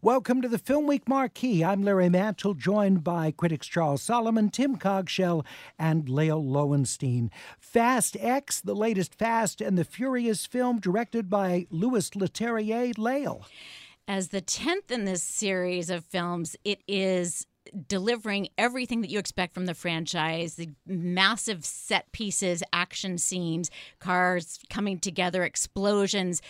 Welcome to the Film Week Marquee. I'm Larry Mantle, joined by critics Charles Solomon, Tim Cogshell, and Lael Loewenstein. Fast X, the latest Fast and the Furious film directed by Louis Leterrier. Lael. As the 10th in this series of films, it is delivering everything that you expect from the franchise the massive set pieces, action scenes, cars coming together, explosions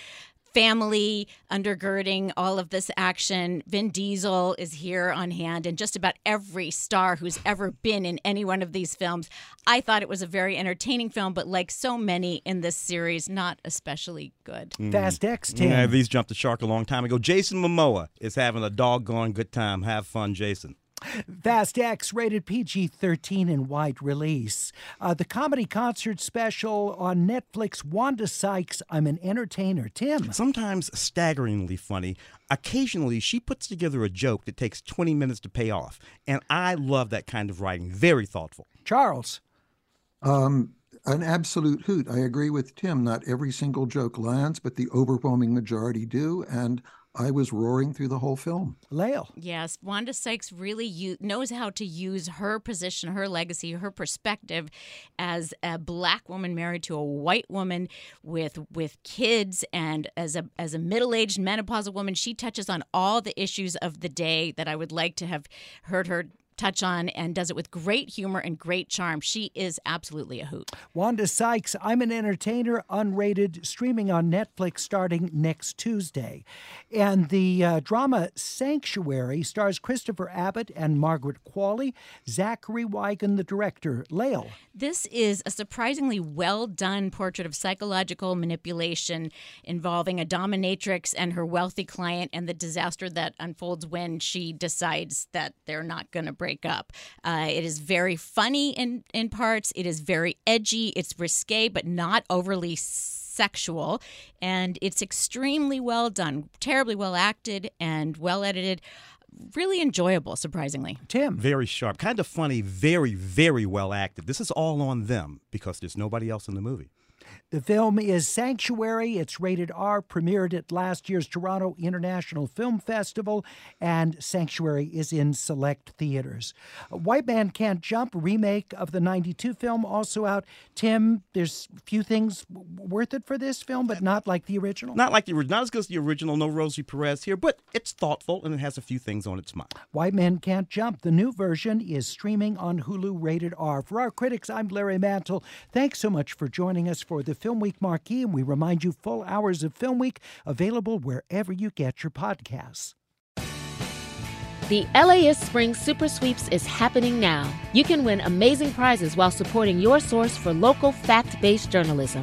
family undergirding all of this action. Vin Diesel is here on hand, and just about every star who's ever been in any one of these films. I thought it was a very entertaining film, but like so many in this series, not especially good. Mm. Fast X, Tim. Yeah, these jumped the shark a long time ago. Jason Momoa is having a doggone good time. Have fun, Jason. Fast X, rated PG 13 in wide release. Uh, the comedy concert special on Netflix, Wanda Sykes, I'm an Entertainer. Tim. Sometimes staggeringly funny. Occasionally, she puts together a joke that takes 20 minutes to pay off. And I love that kind of writing. Very thoughtful. Charles. Um, an absolute hoot. I agree with Tim. Not every single joke lands, but the overwhelming majority do. And I was roaring through the whole film. Lael. Yes, Wanda Sykes really u- knows how to use her position, her legacy, her perspective as a black woman married to a white woman with with kids, and as a as a middle aged menopausal woman, she touches on all the issues of the day that I would like to have heard her touch on and does it with great humor and great charm. She is absolutely a hoot. Wanda Sykes, I'm an Entertainer, unrated, streaming on Netflix starting next Tuesday. And the uh, drama Sanctuary stars Christopher Abbott and Margaret Qualley, Zachary Wigon, the director. Lael. This is a surprisingly well done portrait of psychological manipulation involving a dominatrix and her wealthy client and the disaster that unfolds when she decides that they're not going to break break up. Uh, it is very funny in, in parts, it is very edgy, it's risque, but not overly sexual. And it's extremely well done, terribly well acted, and well edited really enjoyable, surprisingly. Tim. Very sharp, kind of funny, very, very well acted. This is all on them because there's nobody else in the movie. The film is Sanctuary. It's rated R, premiered at last year's Toronto International Film Festival, and Sanctuary is in select theaters. White Man Can't Jump, remake of the 92 film, also out. Tim, there's few things worth it for this film, but not like the original. Not like the original, not as good as the original, no Rosie Perez here, but it's thoughtful and it has a few things on its mind. White Men Can't Jump, the new version, is streaming on Hulu, rated R. For our critics, I'm Larry Mantle. Thanks so much for joining us for the Film Week Marquee, and we remind you full hours of Film Week available wherever you get your podcasts. The LAist Spring Super Sweeps is happening now. You can win amazing prizes while supporting your source for local fact based journalism.